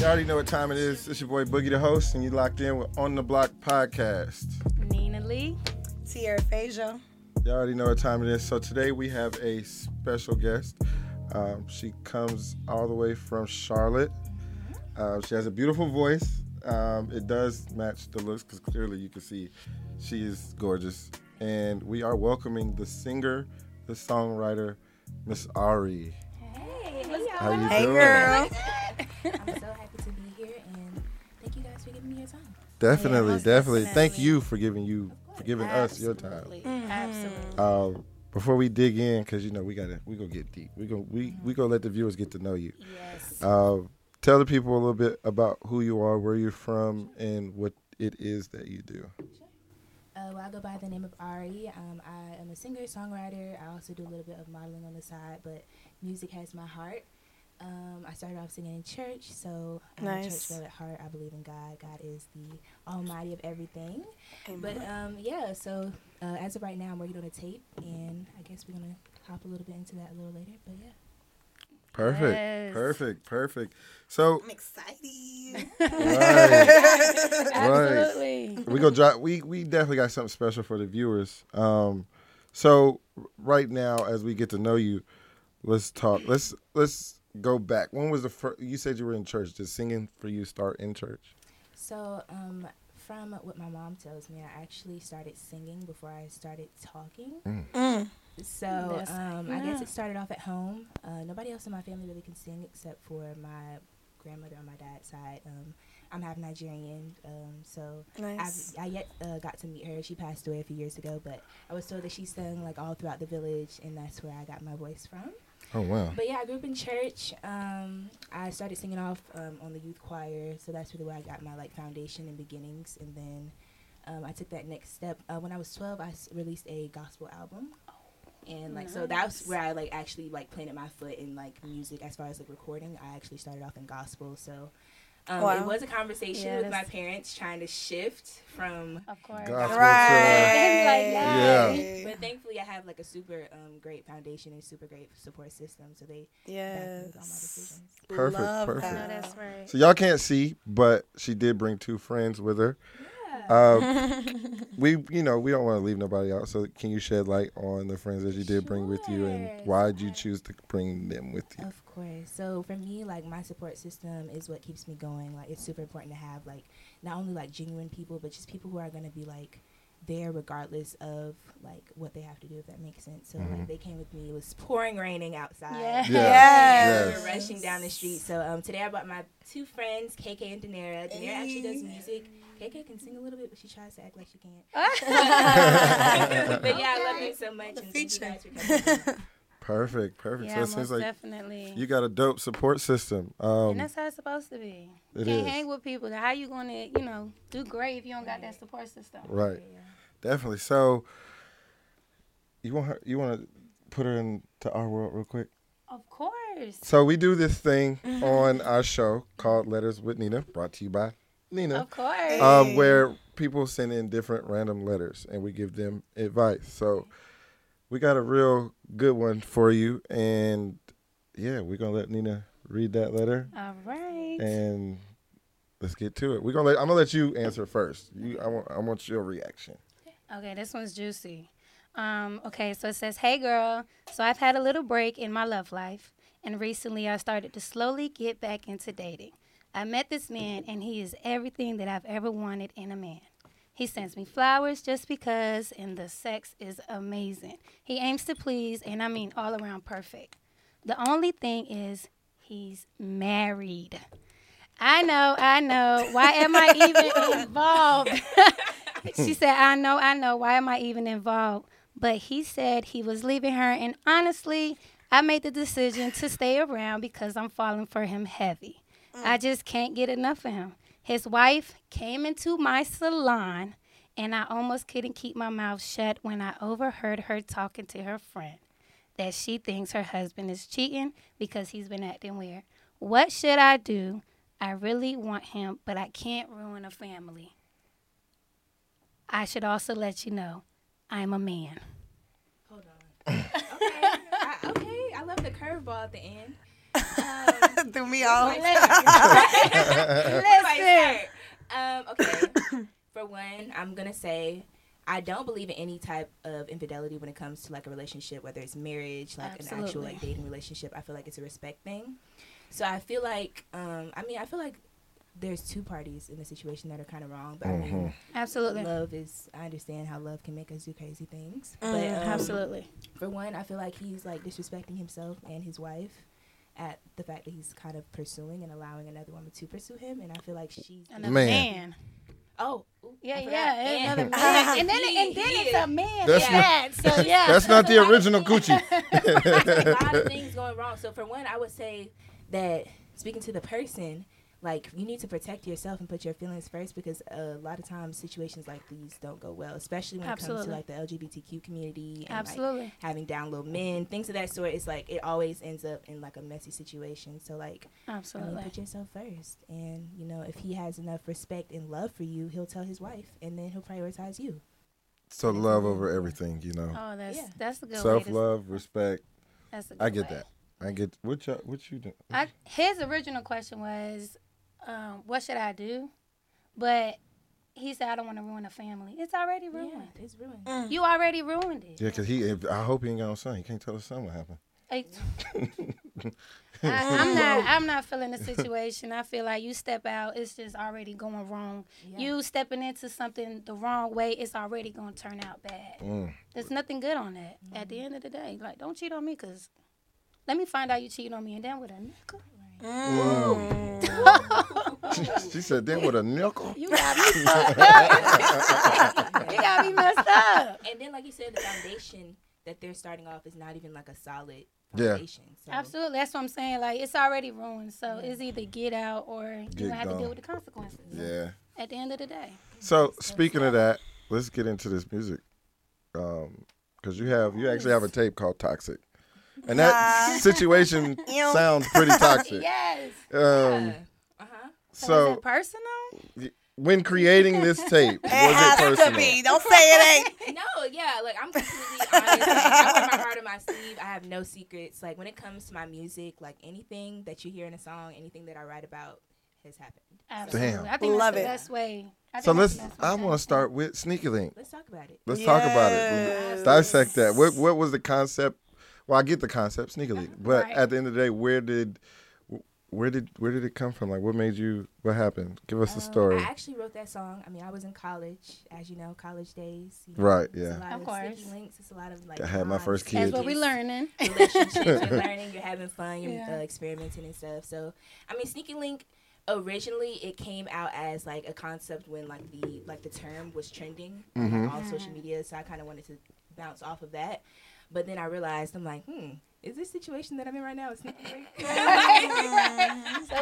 You already know what time it is. It's your boy Boogie the host, and you locked in with On the Block podcast. Nina Lee. Tierra Phasia. You already know what time it is. So today we have a special guest. Um, she comes all the way from Charlotte. Uh, she has a beautiful voice. Um, it does match the looks because clearly you can see she is gorgeous. And we are welcoming the singer, the songwriter, Miss Ahree. Hey, How you Hey, doing? girl. I'm so Definitely, most definitely. Thank you for giving you for giving us your time. Absolutely. Absolutely. Um, before we dig in, because you know we gotta we gonna get deep. We go we we gonna let the viewers get to know you. Yes. Uh, tell the people a little bit about who you are, where you're from, and what it is that you do. Uh, well, I go by the name of Ahree. Um, I am a singer, songwriter. I also do a little bit of modeling on the side, but music has my heart. Um, I started off singing in church, so I'm a church girl at heart. I believe in God. God is the Almighty of everything. Amen. But um, yeah, so uh, as of right now, I'm working on a tape, and I guess we're gonna hop a little bit into that a little later. But yeah. Perfect, Yes. perfect, perfect. So I'm excited. right, Absolutely. we go drop. We we definitely got something special for the viewers. Um, so right now, as we get to know you, let's talk. Let's let's go back. When was the first? You said you were in church. Did singing for you start in church? So, um, from what my mom tells me, I actually started singing before I started talking. Mm. So, That's um, I guess it started off at home. Uh, nobody else in my family really can sing except for my grandmother on my dad's side. Um, I'm half Nigerian, um, so Nice. I've, I yet uh, got to meet her. She passed away a few years ago, but I was told that she sung like all throughout the village, and that's where I got my voice from. Oh wow. But yeah, I grew up in church. Um, I started singing off um, on the youth choir, so that's really where I got my like foundation and beginnings. And then um, I took that next step. Uh, when I was 12, I s- released a gospel album, and like so that's where I like actually like planted my foot in like music as far as like recording. I actually started off in gospel, so. Um, Wow. It was a conversation Yeah, with my parents trying to shift from Of course. Gospel Right. Like that. Yeah. but thankfully I have like a super um, great foundation and super great support system, so they back me Yes. all my decisions. Perfect, Love perfect. No, that. that's right. So y'all can't see, but she did bring two friends with her. Yeah. Uh, we, you know, we don't want to leave nobody out. So can you shed light on the friends that you did bring with you, and why did you choose to bring them with you? Of course. So for me, like my support system is what keeps me going. Like it's super important to have like not only like genuine people, but just people who are gonna be like there regardless of like what they have to do. If that makes sense. So Mhm. like they came with me. It was pouring raining outside. Yeah. Yes. Yes. we were rushing down the street. So um, today I brought my two friends, KK and Daenerra. Daenerra actually does music. KK can sing a little bit, but she tries to act like she can't. but yeah, I love you so much. And thank you guys for coming. Perfect, perfect. Yeah, so it seems like definitely. you got a dope support system. Um, and that's how it's supposed to be. You can't is. hang with people. How you gonna, you know, do great if you don't got that support system? right, Yeah. definitely. So you want her, you want to put her into our world real quick. Of course. So we do this thing on our show called Letters with Nina, brought to you by Nina. Of course. um, where people send in different random letters and we give them advice. So we got a real good one for you, and yeah, we're gonna let Nina read that letter, All right. and let's get to it. We're gonna let I'm gonna let you answer first. You, I want I want your reaction. Okay, this one's juicy. Um, okay, so it says, Hey girl, so I've had a little break in my love life, and recently I started to slowly get back into dating. I met this man, and he is everything that I've ever wanted in a man. He sends me flowers just because, and the sex is amazing. He aims to please, and I mean all around perfect. The only thing is, he's married. I know, I know. Why am I even involved? she said, I know, I know. Why am I even involved? But he said he was leaving her, and honestly, I made the decision to stay around because I'm falling for him heavy. I mm. just can't get enough of him. His wife came into my salon, and I almost couldn't keep my mouth shut when I overheard her talking to her friend that she thinks her husband is cheating because he's been acting weird. What should I do? I really want him, but I can't ruin a family. I should also let you know I'm a man. Hold on. okay. I, okay. I love the curveball at the end. Threw me um, off. Listen. Um, okay. For one, I'm gonna say I don't believe in any type of infidelity when it comes to like a relationship, whether it's marriage, like an actual like dating relationship. I feel like it's a respect thing. So I feel like, um, I mean, I feel like there's two parties in the situation that are kind of wrong, but I mean, Absolutely. love is. I understand how love can make us do crazy things, Mm, but um, Absolutely. for one, I feel like he's like disrespecting himself and his wife at the fact that he's kind of pursuing and allowing another woman to pursue him, and I feel like she's Another Man. man. oh ooh, Yeah, I yeah, And- another man. And then, and then it's a man. That's at not- So yeah. That's not the There's a lot of original things- Gucci. A lot of things going wrong. So for one, I would say that speaking to the person, like you need to protect yourself and put your feelings first because a lot of times situations like these don't go well, especially when it comes to like the LGBTQ community and like Absolutely. having down low men, things of that sort. It's like it always ends up in like a messy situation. So like I mean, Absolutely. put yourself first, and you know if he has enough respect and love for you, he'll tell his wife, and then he'll prioritize you. So love over everything, you know. Oh, that's Yeah. that's a good Self way. love, respect. That's a good I get way. that. I get what you what you do. I, his original question was, um, "What should I do?" But he said, "I don't want to ruin a family. It's already ruined. Yeah, it's ruined. You already ruined it." Yeah, cause he. If, I hope he ain't got no son. He can't tell his son what happened. I, I'm not. I'm not feeling the situation. I feel like you step out, it's just already going wrong. Yeah. You stepping into something the wrong way, it's already going to turn out bad. Mm. There's nothing good on that. At the end of the day, like, don't cheat on me, cause let me find out you cheating on me, and then with a nigga, she said, "Then with a nickel." you got me fucked up. you got me messed up. And then, like you said, the foundation that they're starting off is not even like a solid Yeah. foundation. So, Absolutely, that's what I'm saying. Like, it's already ruined. So it's either get out or you Get gonna have to deal with the consequences. Yeah. At the end of the day. So speaking of that, let's get into this music, um, because you have you actually have a tape called "Toxic," and that Yeah. situation sounds pretty toxic. Yes. Um, yeah. Uh huh. So, so is it personal? when creating this tape, was It it personal? to be. Don't say it ain't. No, yeah, like I'm completely honest. Like, I wear my heart on my sleeve. I have no secrets. Like when it comes to my music, like anything that you hear in a song, anything that I write about has happened. Absolutely. Damn. I think Love that's the it. best way. I So let's. the best way I want to start with Sneaky Link. Let's talk about it. Let's talk about it. Yes. Dissect that. What what was the concept? Well, I get the concept, Sneaky Link, but Right. at the end of the day, where did where did where did it come from? Like, what made you? What happened? Give us the Um, story. I actually wrote that song. I mean, I was in college, as you know, college days. You know, Right, yeah. a lot Of of, course. sticky links. It's a lot of like. I had my first first That's kids. what we learning. relationships. you're learning. You're having fun. You're Yeah. uh, experimenting and stuff. So, I mean, Sneaky Link. Originally, it came out as like a concept when like the like the term was trending on Mhm. like, all social media. So I kind of wanted to bounce off of that. But then I realized I'm like, hmm, is this situation that I'm in right now a Sneaky so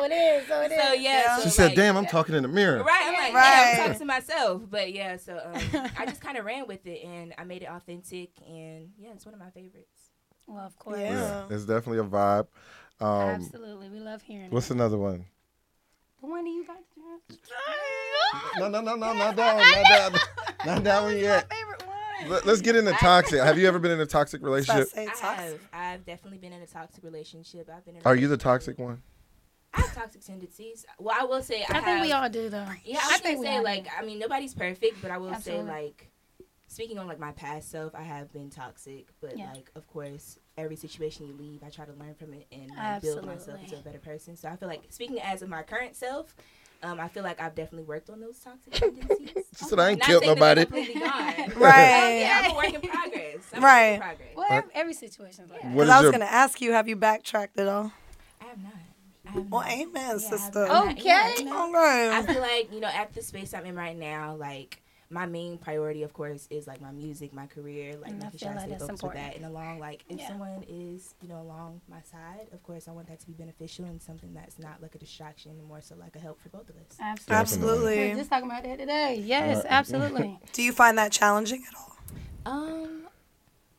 it is. So it is. so yeah. She so, said, like, "Damn, I'm talking in the mirror." Right, I'm like, Right. yeah, I'm talking to myself. But yeah, so um, I just kind of ran with it and I made it authentic and yeah, it's one of my favorites. Well, of course. Yeah. Yeah, it's definitely a vibe. Um, Absolutely. We love hearing what's it. another one? The one that you got to No, no, no, no, not that one, not that, one. not that one yet. Favorite one. Let- Let's get into toxic. Have you ever been in a toxic relationship? I have. I've definitely been in a toxic relationship. I've been. In Are you the toxic one? I have toxic tendencies. Well, I will say I, I think have, we all do, though. Yeah, I I was think gonna we say like do. I mean nobody's perfect, but I will Absolutely. say like speaking on like my past self, I have been toxic, but Yeah. like of course every situation you leave, I try to learn from it and like, build myself into a better person. So I feel like speaking as of my current self. Um, I feel like I've definitely worked on those toxic tendencies. She said, "I ain't killed saying that they're nobody." completely gone. Right. yeah, I'm a work in progress. I'm Right. A work in progress. Well, every, every situation is like that. Because I was your? going to ask you, have you backtracked at all? I have not. I have Well, not. amen, Yeah, sister. Okay. Yeah, you know, I Okay. feel like you know at the space I'm in right now, like my main priority, of course, is like my music, my career, like And I making feel sure I stay that's focused with that. And along, like if Yeah. someone is you know along my side, of course, I want that to be beneficial and something that's not like a distraction, and more so like a help for both of us. Absolutely. Absolutely. We were just talking about that today. Yes, Uh, absolutely. Do you find that challenging at all? Um,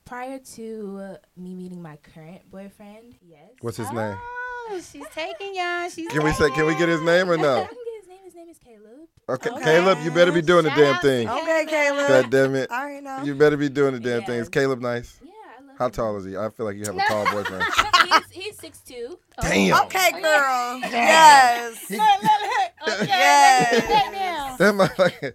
prior to uh, me meeting my current boyfriend, yes. What's his name? Oh, she's taking y'all. She's Can we say? Can we get his name or I no? can get his name. Is Caleb. Okay, Okay. Caleb, you better be doing the damn thing. to Okay, Caleb. God damn it! All right, now. You better be doing the damn Yeah. thing. Is Caleb nice? Yeah, I love How tall is he? I feel like you have a tall boyfriend. he's he's six two. Damn. Okay, girl. Yes. Okay, Yes. that now. That motherfucker.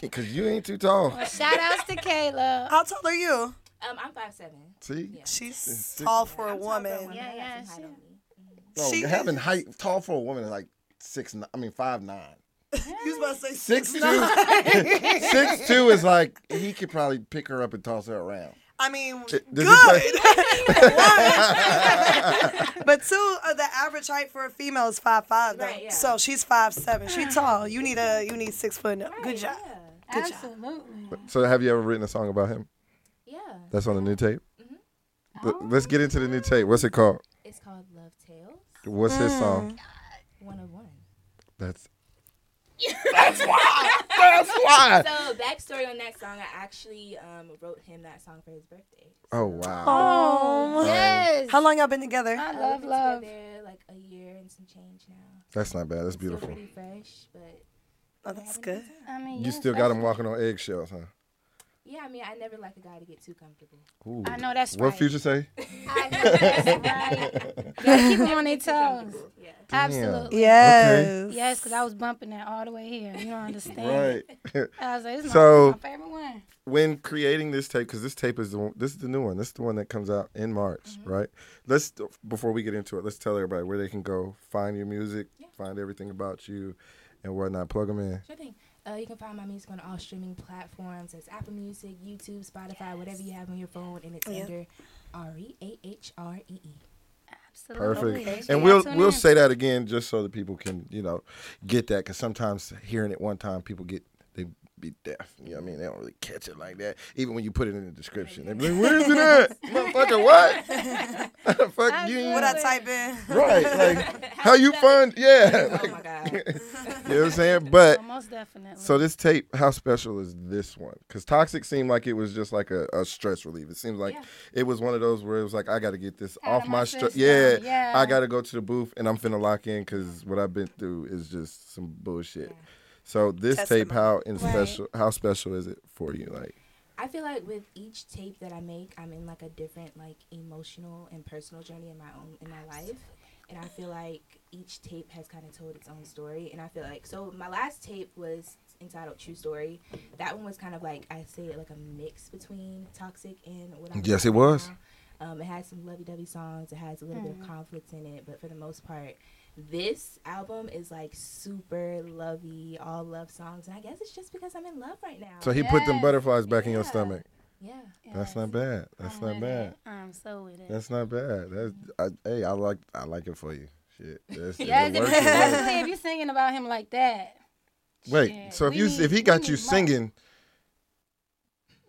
Because you ain't too tall. Well, shout outs to Kayla. How tall are you? Um, I'm five seven. See? Yeah. She's Six- tall for a I'm woman. one. Yeah, yeah, some height she- on me. No, She- having height, tall for a woman is like six. ni- I mean, five nine. You was about to say Six six two. nine. Six two is like he could probably pick her up and toss her around. I mean, Does good. he but two, uh, the average height for a female is five five though. Right, yeah. So she's five seven. She tall. You need a you need six foot. Right, Good job. Yeah. Good job. Absolutely. So have you ever written a song about him? yeah. That's on the new tape. Oh. Let's get into the new tape. What's it called? It's called Love Tales. What's his song? One of one. That's. That's why. That's why. So backstory on that song, I actually um, wrote him that song for his birthday. Oh wow. Oh. Yes. How long y'all been together? I Uh, we've love been love. together like a year and some change now. That's not bad. That's Still beautiful. pretty fresh, but Oh, that's good. I mean, You yes, still got him walking on eggshells, huh? Yeah, I mean, I never like a guy to get too comfortable. Ooh. I know that's What right. Future say? I know that's right. Gotta keep him on their toes. comfortable, Yeah. Absolutely. Yes. Yes, because I was bumping that all the way here. You don't understand. Right. I was like, this is So- my, my favorite one. when creating this tape, because this tape is the one, this is the new one. This is the one that comes out in March, Mm-hmm. right? Let's before we get into it, let's tell everybody where they can go find your music, Yeah. find everything about you, and whatnot. Plug them in. Sure thing. Uh, you can find my music on all streaming platforms. It's Apple Music, YouTube, Spotify, whatever you have on your phone, and it's Yeah. under R E A H R E E. Absolutely. Perfect. And we'll we'll in. say that again just so that people can you know get that because sometimes hearing it one time people get they be deaf. You know what I mean? They don't really catch it like that. Even when you put it in the description, they be like, "Where's it at, motherfucker? What? Fuck you." What I type in? Right? Like how you find? Yeah. Oh like- my God. you know what I'm saying? But Oh, most definitely. so this tape, how special is this one? Because Toxic seemed like it was just like a, a stress relief. It seems like Yeah. it was one of those where it was like, I got to get this Out off my my stress. Yeah, Yeah. I got to go to the booth and I'm finna lock in because what I've been through is just some bullshit. Yeah. So this tape, how in Right. special, how special is it for you? Like, I feel like with each tape that I make, I'm in like a different like emotional and personal journey in my own in my life, and I feel like each tape has kind of told its own story. And I feel like so my last tape was entitled True Story. That one was kind of like I say it like a mix between Toxic and what I'm Yes, it was. Um, it has some lovey-dovey songs. It has a little bit Mhm. of conflict in it, but for the most part, this album is like super lovey, all love songs. And I guess it's just because I'm in love right now. so he put them butterflies back in your stomach. yeah. That's Yes. not bad. That's I'm not bad. it. I'm so with it. That's not bad. That's I, hey, I like I like it for you. Shit. That's, yes, it works, it especially if you're singing about him like that. Wait, Shit, so if we you need- if he got you singing,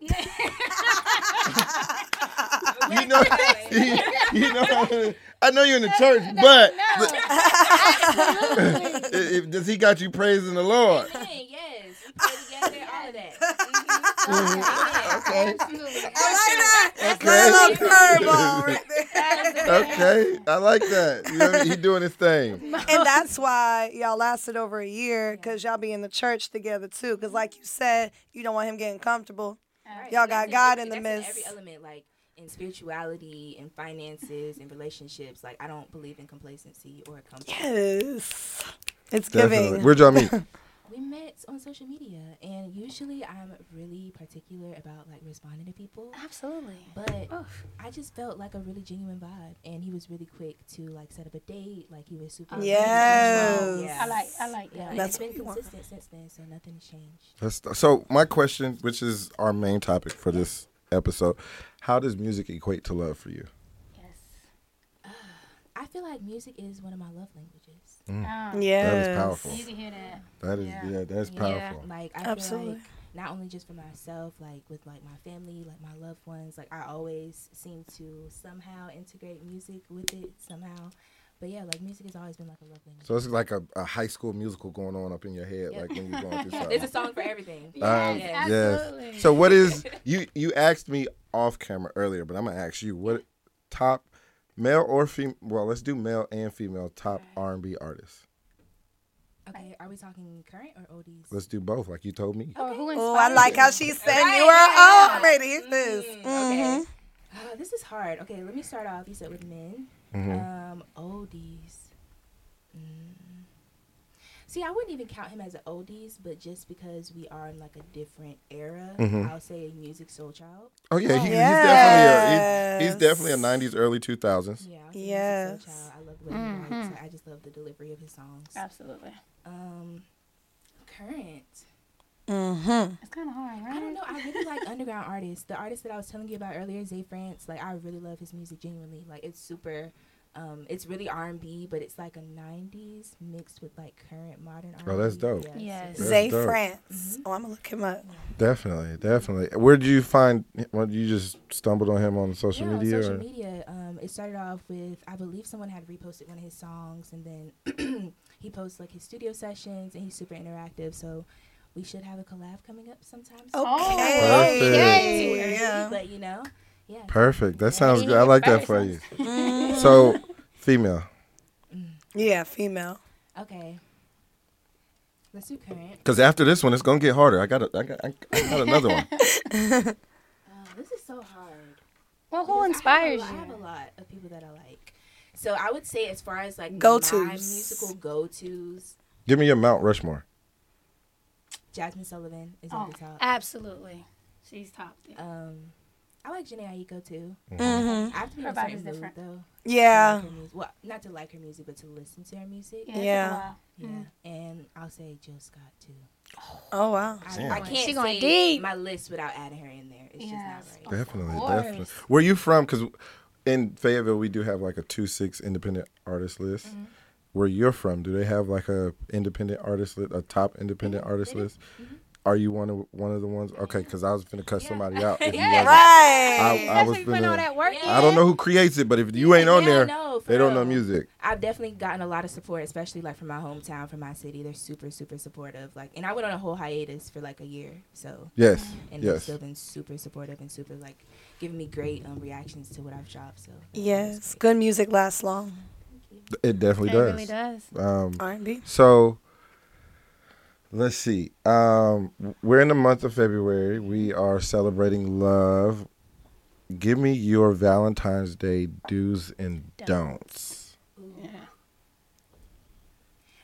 you know, you know, I know you're in the church, but if, does he got you praising the Lord? Amen, yes. We pray together, all of that. Mm-hmm. Mhm. Okay, I like that. Okay. That little curveball okay, I like that. You know, what he doing his thing. and that's why y'all lasted over a year because y'all be in the church together too. Because like you said, you don't want him getting comfortable. Right, Y'all got God every- in the midst. every element, like in spirituality, in finances, in relationships. Like I don't believe in complacency or comfort. Yes, it's Definitely. giving. Where'd y'all meet? We met on social media, and usually I'm really particular about like responding to people. Absolutely. But Oof. I just felt like a really genuine vibe, and he was really quick to like set up a date. Like he was super. Yes. Yeah. I like I like Yeah, that. that's it's been what want. consistent since then, so nothing's changed. That's, so my question, which is our main topic for this episode, how does music equate to love for you? Yes. I feel like music is one of my love languages. Um, Yes. That is powerful. You can hear that. That is yeah, Yeah. that's Yeah. powerful. Like I feel like not only just for myself, like with like my family, like my loved ones, like I always seem to somehow integrate music with it somehow. But yeah, like music has always been like a love language. So it's like a, a high school musical going on up in your head, Yep. like when you're going through There's something. a song for everything. Um, Yes, yes. absolutely. So what is you you asked me off camera earlier, but I'm gonna ask you what top male or female? Well, let's do male and female top R&B artists. Okay, are we talking current or oldies? Let's do both, like you told me. Oh, who Oh, I like how she said Right, you were yeah. already. This. Mm, Mhm. okay. Uh, this is hard. Okay, let me start off. You said with men. Mhm. Um, oldies. Mm. See, I wouldn't even count him as an oldies, but just because we are in like a different era, mm-hmm. I'll say Musiq Soulchild. Oh yeah, he, Yes. he's definitely a he's, he's definitely a '90s, early 2000s. Yeah, I'll Yes. Soulchild. I love the way Mhm. he writes. I just love the delivery of his songs. Absolutely. Um, current. Mm-hmm. It's kind of hard, right? I don't know. I really like underground artists. The artist that I was telling you about earlier, Zay France. Like I really love his music genuinely. Like it's super. Um, it's really R and B, but it's like a '90s mixed with like current modern. Oh, that's R&B. dope. Yeah, Yes. Zay dope. France. Mhm. Oh, I'm gonna look him up. Definitely, definitely. Where did you find? What you just stumbled on him on social yeah, on media? social or? media. Um, it started off with I believe someone had reposted one of his songs, and then he posts like his studio sessions, and he's super interactive. So we should have a collab coming up sometime. soon. Okay. Perfect. Too Yeah. but you know, yeah. Perfect. That Yeah, sounds you good. I like that for you. Mm. So, female. yeah, female. Okay. Let's do current. Because after this one, it's gonna get harder. I got, a, I got, I got another one. Oh, this is so hard. Well, Because who I have a inspires lot- I have a lot of people that I like. So I would say, as far as like Go-tos. my musical go tos, Give me your Mount Rushmore. Jazmine Sullivan is Oh, at the top. absolutely. She's top. there. Um, I like Jhené Aiko too. Mm-hmm. I have to be Her a body's mood different. though. Yeah. like. Well, not to like her music, but to listen to her music. Yeah. it Yeah. Yeah. Mm. And I'll say Jill Scott too. Oh wow. I, Damn. I can't She going say deep. my list without adding her in there. It's Yes. just not right. Definitely, definitely. Where you from? Because in Fayetteville, we do have like a two six independent artist list. Mm-hmm. Where you're from, do they have like a independent artist list, a top independent Mhm, artist they do. list? Mhm. Are you one of one of the ones? Okay, because I was gonna cut Yeah. somebody out. If Yeah. wasn't. Right. I was Especially putting all finna- that work. Yeah. I don't know who creates it, but if you ain't on Yeah, there, no, for they don't know music. I've definitely gotten a lot of support, especially like from my hometown, from my city. They're super, super supportive. Like, and I went on a whole hiatus for like a year, so Yes, and they've yes. still been super supportive and super like giving me great um, reactions to what I've dropped. So Yes. Good music lasts long. Thank you. It definitely It does. really does. Um, R&B. So let's see. Um, we're in the month of February. We are celebrating love. Give me your Valentine's Day do's and don'ts. Ooh. Yeah.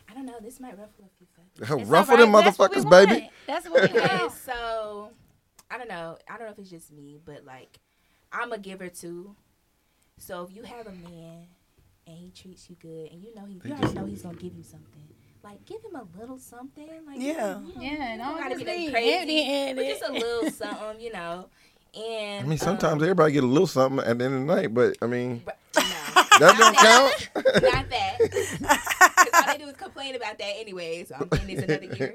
I don't know. This might ruffle a few feathers. It's Ruffle all them right. That's motherfuckers, baby. That's what we Okay, want. so I don't know. I don't know if it's just me, but like I'm a giver too. So if you have a man and he treats you good, and you know he, you already know he's gonna give you something. Like give him a little something. Like Yeah. you know, Yeah, you don't gotta just be that crazy, empty-handed. but just a little something, you know. And I mean, sometimes um, everybody get a little something at the end of the night, but I mean, but- no, that don't count. not that. 'Cause all they do is complain about that anyway. So I'm getting this another year.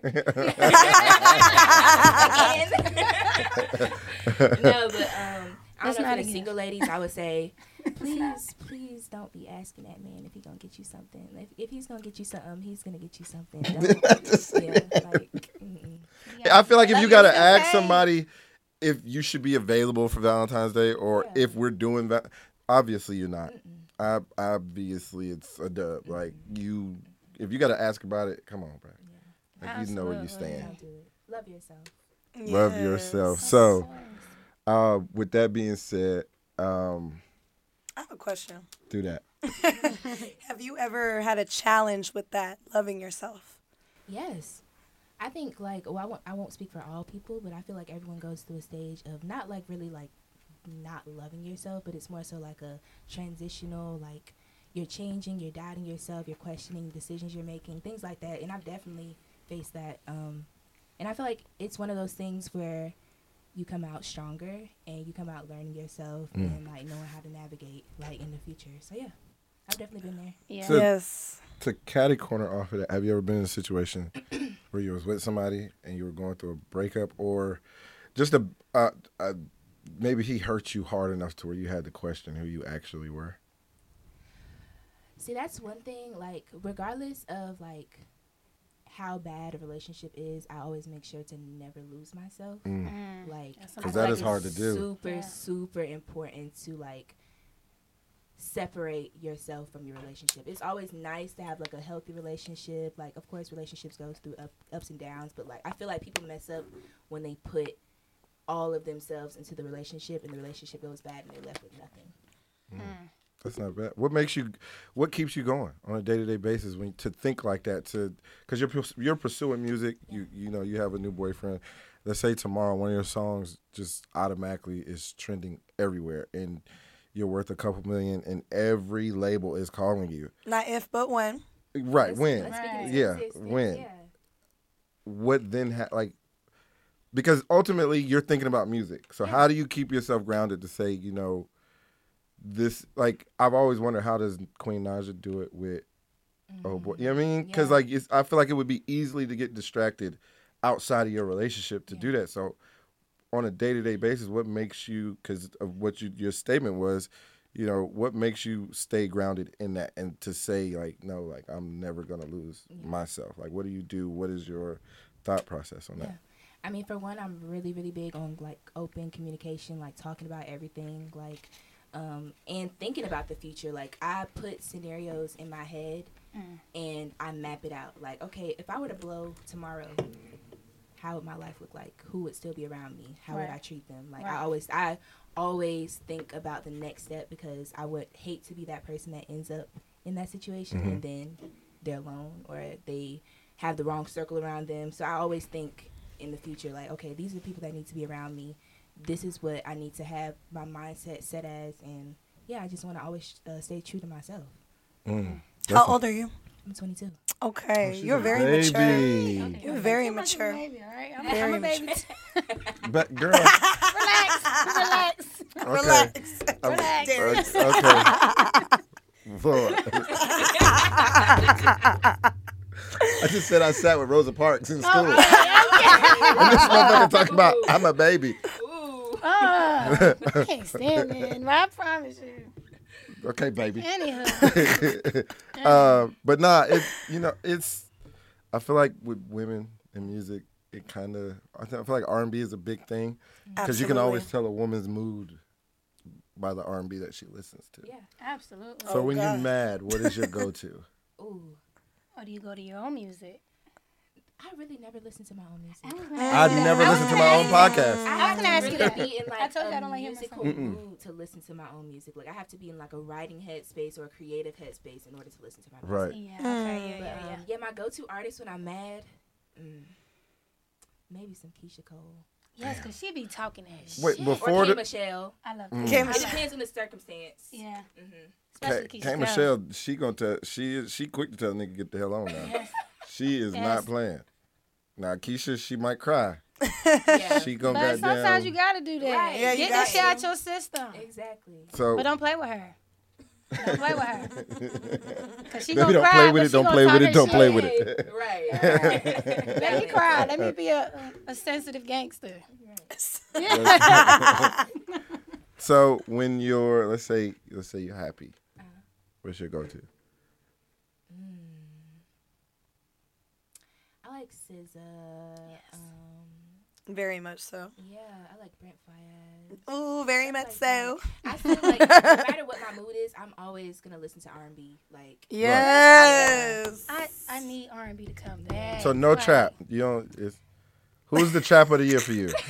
No, but um, I That's don't know not for the single ladies, I would say, please, please don't be asking that man if he's gonna get you something. If, if he's gonna get you something, he's gonna get you something. Don't, yeah, like. I feel like if you gotta ask somebody if you should be available for Valentine's Day or Yeah. if we're doing that, obviously you're not. I, obviously it's a dub. Like you, if you gotta ask about it, come on, bro. Like you know where you stand. Don't do it. Love yourself. Love yourself. So, uh, with that being said, um, I have a question. do that. Have you ever had a challenge with that, loving yourself? Yes. I think like well I won't I won't speak for all people, but I feel like everyone goes through a stage of not like really like not loving yourself, but it's more so like a transitional like you're changing, you're doubting yourself, you're questioning decisions you're making, things like that. And I've definitely faced that. Um and I feel like it's one of those things where you come out stronger and you come out learning yourself Mm. and like knowing how to navigate like in the future. So yeah. I've definitely been there. Yeah. So- yes. To catty corner off of that, have you ever been in a situation where you was with somebody and you were going through a breakup, or just a, uh, uh maybe he hurt you hard enough to where you had to question who you actually were? See, that's one thing. Like, regardless of like how bad a relationship is, I always make sure to never lose myself. Mm. Mm. Like, That's I 'Cause feel that like is hard to do. Super, Yeah. super important to like separate yourself from your relationship. It's always nice to have like a healthy relationship. Like, of course, relationships goes through up, ups and downs, but like I feel like people mess up when they put all of themselves into the relationship, and the relationship goes bad, and they're left with nothing. That's not bad. What makes you, what keeps you going on a day to day basis when to think like that? To because you're you're pursuing music. You you know you have a new boyfriend. Let's say tomorrow one of your songs just automatically is trending everywhere, and you're worth a couple million, and every label is calling you. Not if, but when. Right Let's- when? let's Right. Yeah, when? Yeah. What then? Ha- like because ultimately you're thinking about music. So how do you keep yourself grounded to say you know this? Like I've always wondered how does Queen Naija do it with Oh boy, you know what I mean? Mm, because Yeah. like it's, I feel like it would be easily to get distracted outside of your relationship to do that. So on a day to day basis, what makes you? Because of what you your statement was, you know, what makes you stay grounded in that and to say like, no, like I'm never gonna lose myself. Like, what do you do? What is your thought process on Yeah. that? I mean, for one, I'm really, really big on like open communication, like talking about everything, like, um, and thinking about the future. Like, I put scenarios in my head and I map it out. Like, okay, if I were to blow tomorrow, how would my life look like? Who would still be around me? How would I treat them? Like, Right. I always, I always think about the next step because I would hate to be that person that ends up in that situation and then they're alone or they have the wrong circle around them. So I always think in the future, like, okay, these are the people that need to be around me. This is what I need to have my mindset set as, and yeah, I just want to always uh, stay true to myself. Mm. How old are you? I'm 22. Okay, She's you're a very mature. Okay. You're very Too much of a mature. Baby, all right? I'm, Very I'm a baby. But girl, relax, relax. okay, Relax. Um, Relax. uh, okay. I just said I sat with Rosa Parks in school. Oh, okay, And this motherfucker talking about I'm a baby. Ooh. Oh, I can't stand it. But I promise you. Okay, baby. Anywho, uh, but nah, it you know it's. I feel like with women in music, it kind of. I, th- I feel like R and B is a big thing because you can always tell a woman's mood by the R and B that she listens to. Yeah. absolutely. So Oh, when God. you're mad, what is your go-to? Ooh. or do you go to your own music? I really never listen to my own music. I've never listened to my own podcast. I I have was to gonna ask you really that. be in I like told you I don't like hearing my musical song. Mood to listen to my own music. Like I have to be in like a writing headspace or a creative headspace in order to listen to my music. Right. Yeah. Okay. Yeah. But, Yeah. um, yeah, my go-to artist when I'm mad, mm, maybe some Keyshia Cole. Yes, cause she be talking that shit. Wait, or before K the Michelle. I love Mm. that. K. I It depends on the circumstance. Yeah. hmm Especially K, K Michelle, she gonna tell she is she quick to tell a nigga get the hell on now. Yes. She is Yes. not playing. Now Keisha, she might cry. Yeah. She gonna But sometimes you gotta do that. Right. Yeah, you Get got that shit out your system. exactly. so But don't play with her. Don't play with her. Cause she Baby, gonna don't cry. play with it, don't play with it, don't play with it. Right. right. Let me cry. Let me be a, a sensitive gangster. so when you're let's say let's say you're happy, Uh-huh. what's your go-to? Like SZA. Um, Very much so. yeah, I like Brent Faiyaz. Ooh, very much so. I feel like no matter what my mood is, I'm always gonna listen to R&B. Like Yes. I, I need R and B to come back. So no Right. trap. You don't. It's, who's the trap of the year for you?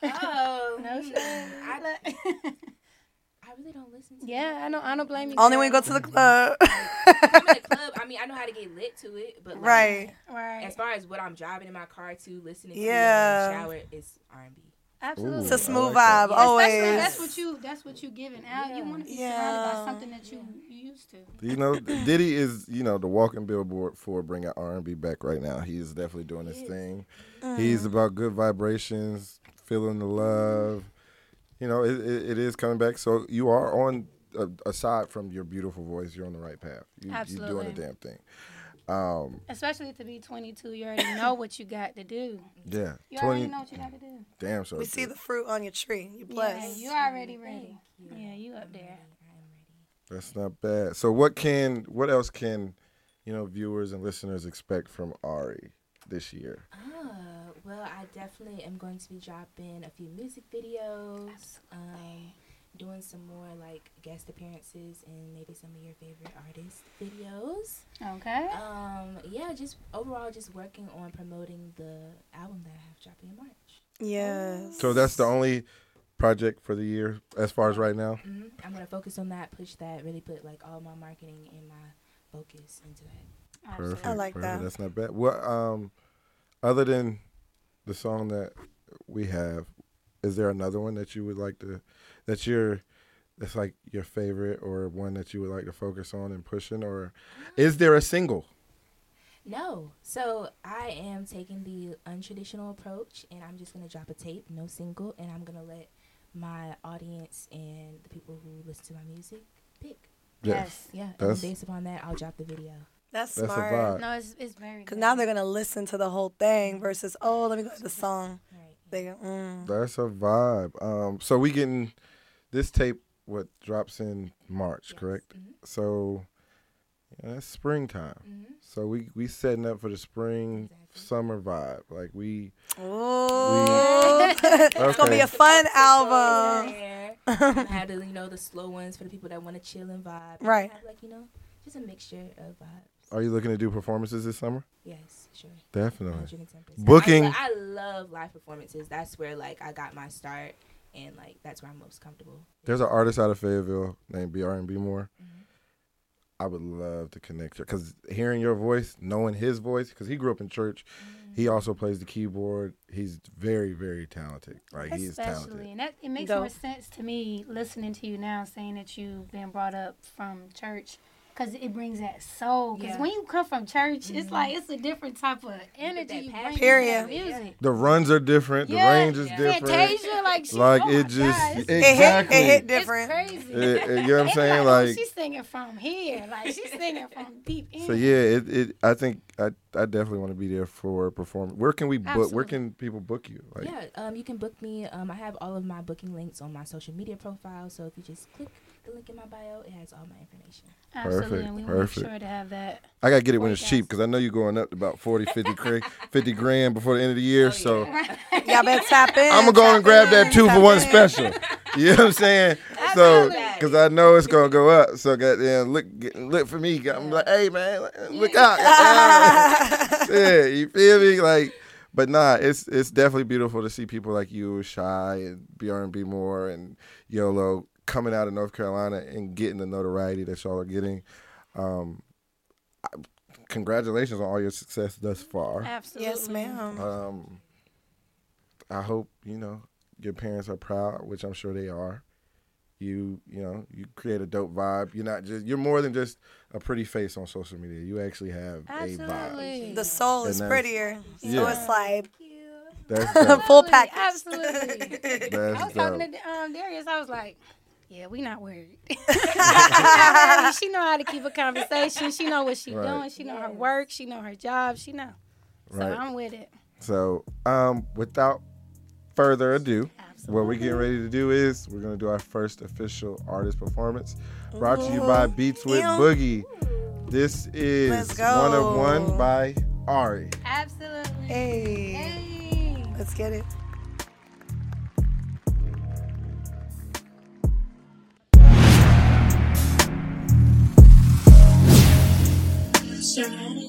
oh No hmm, shade. I, I really don't listen to. Yeah, I don't. I don't blame you. Only when you go to the club. I'm in the club. I mean, I know how to get lit to it, but like, right. Right. As far as what I'm driving in my car to, listening to Yeah. in the shower, is R&B. Absolutely. It's a smooth like vibe, Yeah, always. Especially that's what you that's what you giving out. You want to be surrounded Yeah. by something that you you used to. You know, Diddy is you know the walking billboard for bringing R and B back right now. He is definitely doing his thing. Mm. He's about good vibrations, feeling the love. You know, it, it, it is coming back. So you are on. Uh, aside from your beautiful voice, you're on the right path. You, You're doing Absolutely. the damn thing. Um, Especially to be 22, you already know what you got to do. yeah, You already know what you got to do. Damn, so We see the fruit on your tree. You Yeah, blessed. you already ready. Yeah, you up there. That's not bad. So what can what else can you know viewers and listeners expect from Ahree this year? Uh, well, I definitely am going to be dropping a few music videos, um, doing some more like guest appearances and maybe some of your favorite artist videos. Okay. Um, yeah, just overall, just working on promoting the album that I have dropping in March. Yes. So that's the only project for the year as far as right now. hmm I'm gonna focus on that, push that, really put like all my marketing and my focus into that. Perfect. I like perfect. that. That's not bad. What um, other than the song that we have, is there another one that you would like to, that you're, that's like your favorite or one that you would like to focus on and pushing, or is there a single? No, so I am taking the untraditional approach, and I'm just gonna drop a tape, no single, and I'm gonna let my audience and the people who listen to my music pick. Yes. Yeah, and based upon that, I'll drop the video. That's That's a smart. vibe. No, it's it's very. Because now they're gonna listen to the whole thing versus oh, let me go to the song. Right. They go, mm. That's a vibe. Um, so we getting this tape. What drops in March, Yes. correct? Mhm. So yeah, that's springtime. Mhm. So we we setting up for the spring Exactly. summer vibe. Like we Ooh. it's gonna be a fun album. Yeah. I had to, you know, the slow ones for the people that want to chill and vibe. And Right. Have, like, you know, just a mixture of vibes. Are you looking to do performances this summer? Yes, sure. Definitely. 110%. Booking- I, I love live performances. That's where like I got my start, and like that's where I'm most comfortable. There's an artist out of Fayetteville named BR and B More. Mhm. I would love to connect you because hearing your voice, knowing his voice, because he grew up in church. He also plays the keyboard. He's very, very talented. Like he is Especially, talented. and that it makes Dope. more sense to me listening to you now, saying that you've been brought up from church, because it brings that soul. Because Yeah. when you come from church, it's like it's a different type of energy you bring Period. that music. The runs are different. Yeah, the range is yeah. different. Fantasia, like she, Like oh it my just God, it's, It hit, it hit it's different. crazy. It- it- you know what I'm saying? oh, Like she's singing from here, like she's singing from deep in. So yeah, it, it I think I I definitely want to be there for a performance. Where can we book? Where can people book you? Like yeah, um, you can book me. Um, I have all of my booking links on my social media profile. So if you just click the link in my bio, it has all my information. Absolutely, Perfect, and we perfect. make sure to have that. I gotta get it when it's cheap because I know you're going up to about 40, 50, 50 grand before the end of the year. Oh, so yeah. Y'all better tap in. I'm gonna go and grab that in, two for one in. special. You know what I'm saying? So because I know it's gonna go up. So goddamn look get- look for me. I'm like, hey man, look out. yeah, you feel me? Like, but nah, it's it's definitely beautiful to see people like you, Shy and BR and B More and YOLO coming out of North Carolina and getting the notoriety that y'all are getting. Um, I, congratulations on all your success thus far. Absolutely. Yes, ma'am. Um, I hope you know your parents are proud, which I'm sure they are. You, you know, you create a dope vibe. You're not just you're more than just a pretty face on social media. You actually have a vibe. Absolutely. The soul is And that's- prettier. So Yeah. it's like That's full Absolutely, package. Absolutely. I That's was talking to um, Darius. I was like, "Yeah, we not worried. she know how to keep a conversation. She know what she Right. doing. She know her work. She know her job. She know. So Right. I'm with it. So, um, without further ado, Absolutely. what we're getting ready to do is we're gonna do our first official artist performance, brought to you by Beats with Ew. Boogie. This is one of one by Ahree. Absolutely. Hey, Hey. let's get it. If